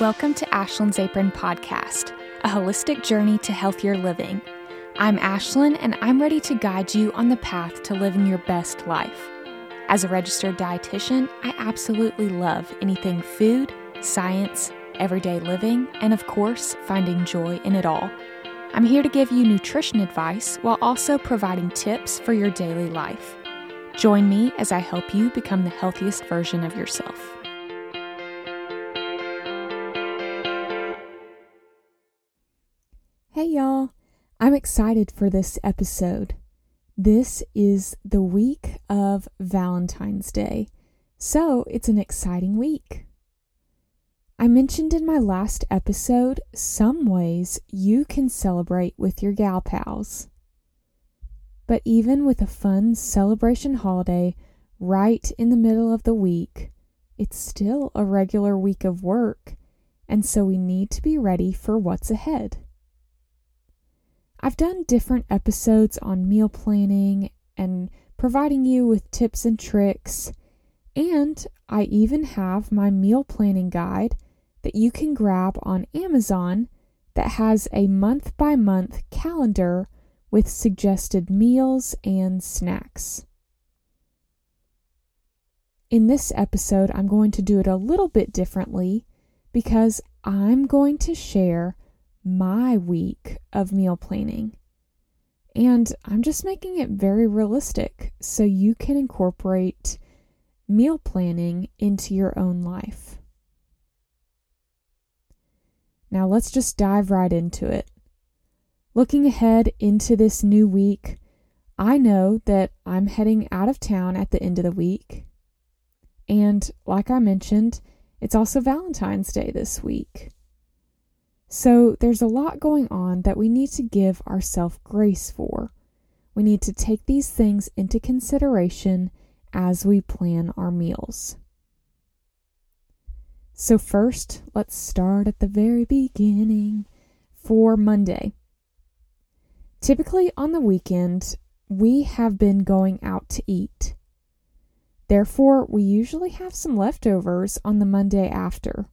Welcome to Ashlyn's Apron Podcast, a holistic journey to healthier living. I'm Ashlyn, and I'm ready to guide you on the path to living your best life. As a registered dietitian, I absolutely love anything food, science, everyday living, and of course, finding joy in it all. I'm here to give you nutrition advice while also providing tips for your daily life. Join me as I help you become the healthiest version of yourself. Hey, y'all. I'm excited for this episode. This is the week of Valentine's Day, so it's an exciting week. I mentioned in my last episode some ways you can celebrate with your gal pals. But even with a fun celebration holiday right in the middle of the week, it's still a regular week of work, and so we need to be ready for what's ahead. I've done different episodes on meal planning and providing you with tips and tricks, and I even have my meal planning guide that you can grab on Amazon that has a month by month calendar with suggested meals and snacks. In this episode, I'm going to do it a little bit differently because I'm going to share my week of meal planning. And I'm just making it very realistic so you can incorporate meal planning into your own life. Now, let's just dive right into it. Looking ahead into this new week, I know that I'm heading out of town at the end of the week. And like I mentioned, it's also Valentine's Day this week. So there's a lot going on that we need to give ourselves grace for. We need to take these things into consideration as we plan our meals. So, first, let's start at the very beginning for Monday. Typically on the weekend, we have been going out to eat. Therefore, we usually have some leftovers on the Monday after.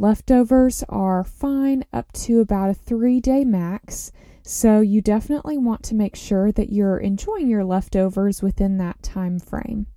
Leftovers are fine up to about a three day max, so you definitely want to make sure that you're enjoying your leftovers within that time frame.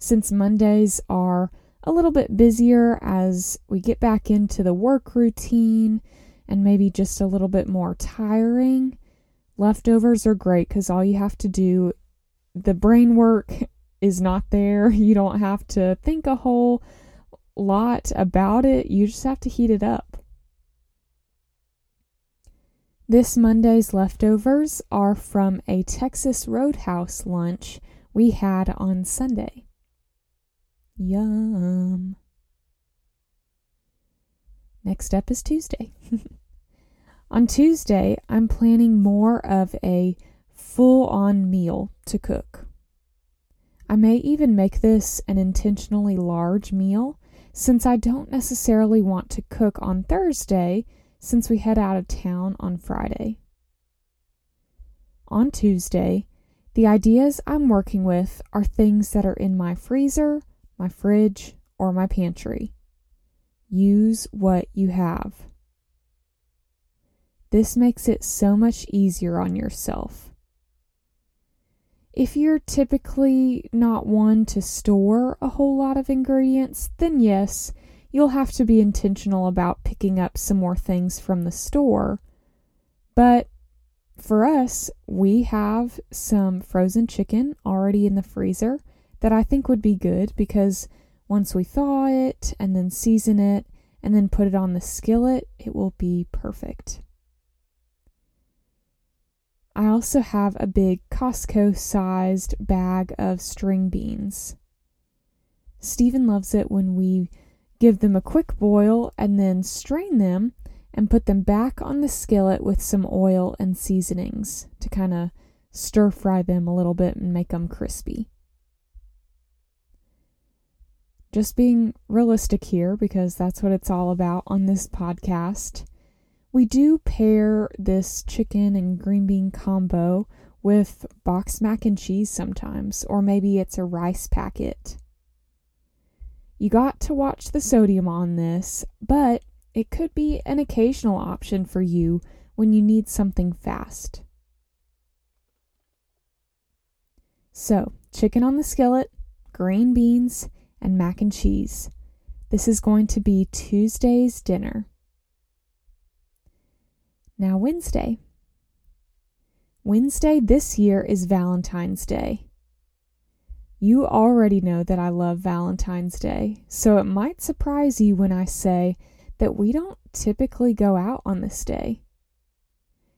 Since Mondays are a little bit busier as we get back into the work routine and maybe just a little bit more tiring, leftovers are great because all you have to do, the brain work is not there. You don't have to think a whole lot about it. You just have to heat it up. This Monday's leftovers are from a Texas Roadhouse lunch we had on Sunday. Yum. Next up is Tuesday. on Tuesday, I'm planning more of a full on meal to cook. I may even make this an intentionally large meal since I don't necessarily want to cook on Thursday since we head out of town on Friday. On Tuesday, the ideas I'm working with are things that are in my freezer, my fridge, or my pantry. Use what you have. This makes it so much easier on yourself. If you're typically not one to store a whole lot of ingredients, then yes, you'll have to be intentional about picking up some more things from the store. But for us, we have some frozen chicken already in the freezer that I think would be good because once we thaw it and then season it and then put it on the skillet, it will be perfect. I also have a big Costco sized bag of string beans. Stephen loves it when we give them a quick boil and then strain them and put them back on the skillet with some oil and seasonings to kind of stir fry them a little bit and make them crispy. Just being realistic here because that's what it's all about on this podcast. We do pair this chicken and green bean combo with boxed mac and cheese sometimes, or maybe it's a rice packet. You got to watch the sodium on this, but it could be an occasional option for you when you need something fast. So, chicken on the skillet, green beans, and mac and cheese. This is going to be Tuesday's dinner. Now, Wednesday. Wednesday this year is Valentine's Day. You already know that I love Valentine's Day, so it might surprise you when I say that we don't typically go out on this day.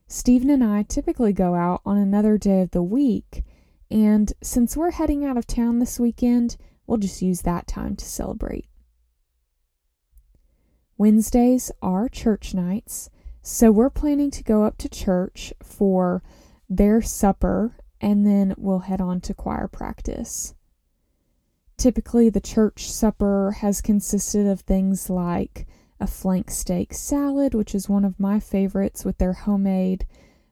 Stephen and I typically go out on another day of the week and since we're heading out of town this weekend, we'll just use that time to celebrate. Wednesdays are church nights, so we're planning to go up to church for their supper and then we'll head on to choir practice. Typically, the church supper has consisted of things like a flank steak salad, which is one of my favorites, with their homemade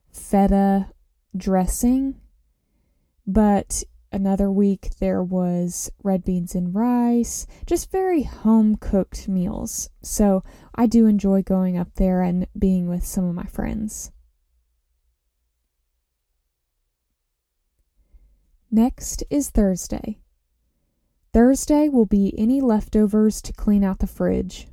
feta dressing but another week there was red beans and rice, just very home cooked meals. So I do enjoy going up there and being with some of my friends. Next is Thursday. Thursday will be any leftovers to clean out the fridge.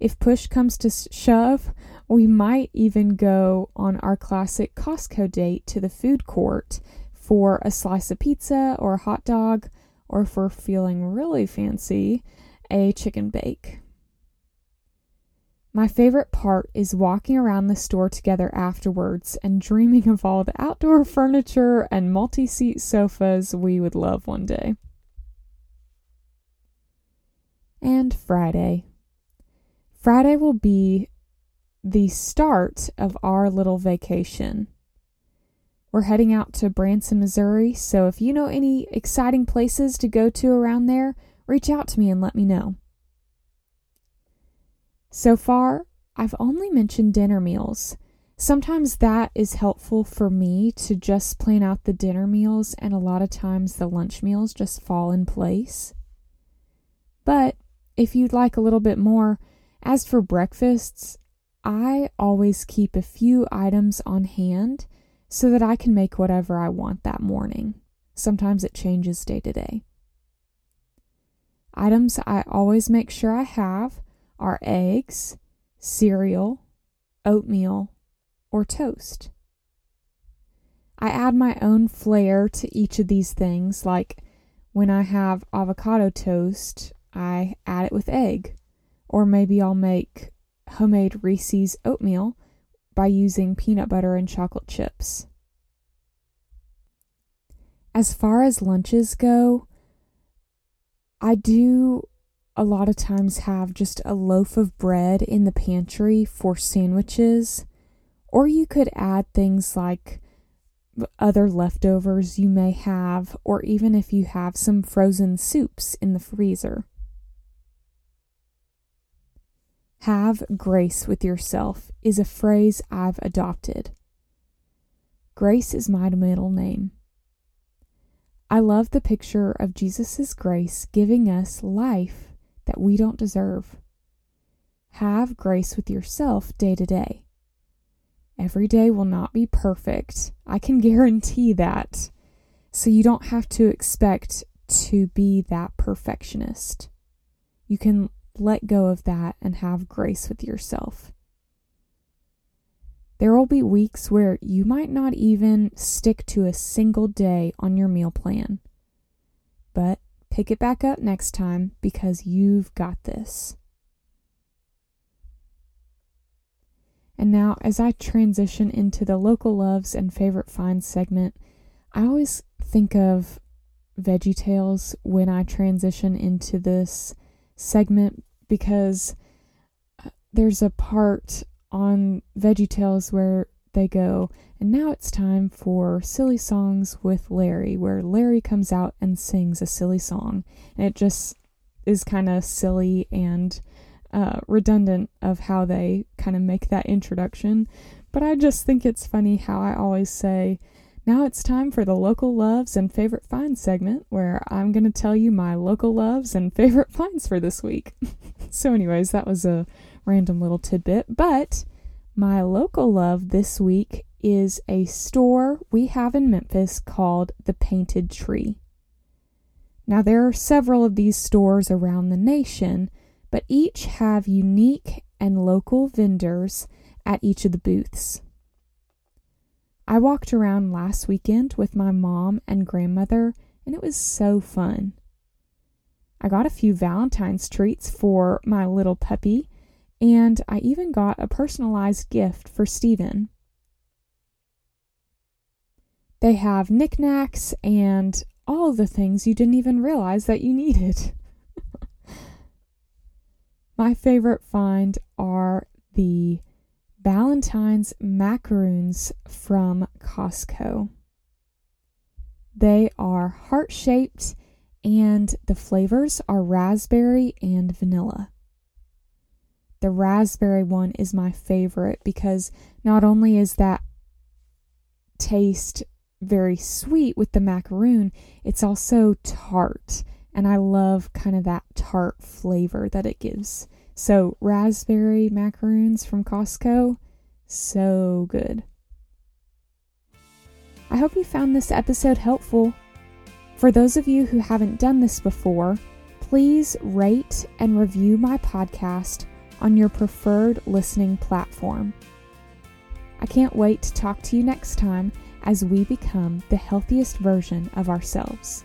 If push comes to shove, we might even go on our classic Costco date to the food court for a slice of pizza or a hot dog, or for feeling really fancy, a chicken bake. My favorite part is walking around the store together afterwards and dreaming of all the outdoor furniture and multi seat sofas we would love one day. And Friday. Friday will be the start of our little vacation. We're heading out to Branson, Missouri, so if you know any exciting places to go to around there, reach out to me and let me know. So far, I've only mentioned dinner meals. Sometimes that is helpful for me to just plan out the dinner meals, and a lot of times the lunch meals just fall in place. But if you'd like a little bit more, as for breakfasts, I always keep a few items on hand so that I can make whatever I want that morning. Sometimes it changes day to day. Items I always make sure I have are eggs, cereal, oatmeal, or toast. I add my own flair to each of these things, like when I have avocado toast, I add it with egg. Or maybe I'll make homemade Reese's oatmeal by using peanut butter and chocolate chips. As far as lunches go, I do a lot of times have just a loaf of bread in the pantry for sandwiches, or you could add things like other leftovers you may have, or even if you have some frozen soups in the freezer. Have grace with yourself is a phrase I've adopted. Grace is my middle name. I love the picture of Jesus' grace giving us life that we don't deserve. Have grace with yourself day to day. Every day will not be perfect. I can guarantee that. So you don't have to expect to be that perfectionist. You can let go of that and have grace with yourself. There will be weeks where you might not even stick to a single day on your meal plan. But pick it back up next time because you've got this. And now, as I transition into the local loves and favorite finds segment, I always think of Veggie Tales when I transition into this segment because uh, there's a part on Veggie Tales where they go, and now it's time for Silly Songs with Larry, where Larry comes out and sings a silly song. And it just is kind of silly and uh, redundant of how they kind of make that introduction. But I just think it's funny how I always say, Now it's time for the local loves and favorite finds segment where I'm going to tell you my local loves and favorite finds for this week. so, anyways, that was a random little tidbit, but my local love this week is a store we have in Memphis called The Painted Tree. Now, there are several of these stores around the nation, but each have unique and local vendors at each of the booths. I walked around last weekend with my mom and grandmother, and it was so fun. I got a few Valentine's treats for my little puppy, and I even got a personalized gift for Stephen. They have knickknacks and all the things you didn't even realize that you needed. My favorite find are Valentine's macaroons from Costco. They are heart shaped and the flavors are raspberry and vanilla. The raspberry one is my favorite because not only is that taste very sweet with the macaroon, it's also tart. And I love kind of that tart flavor that it gives. So, raspberry macaroons from Costco, so good. I hope you found this episode helpful. For those of you who haven't done this before, please rate and review my podcast on your preferred listening platform. I can't wait to talk to you next time as we become the healthiest version of ourselves.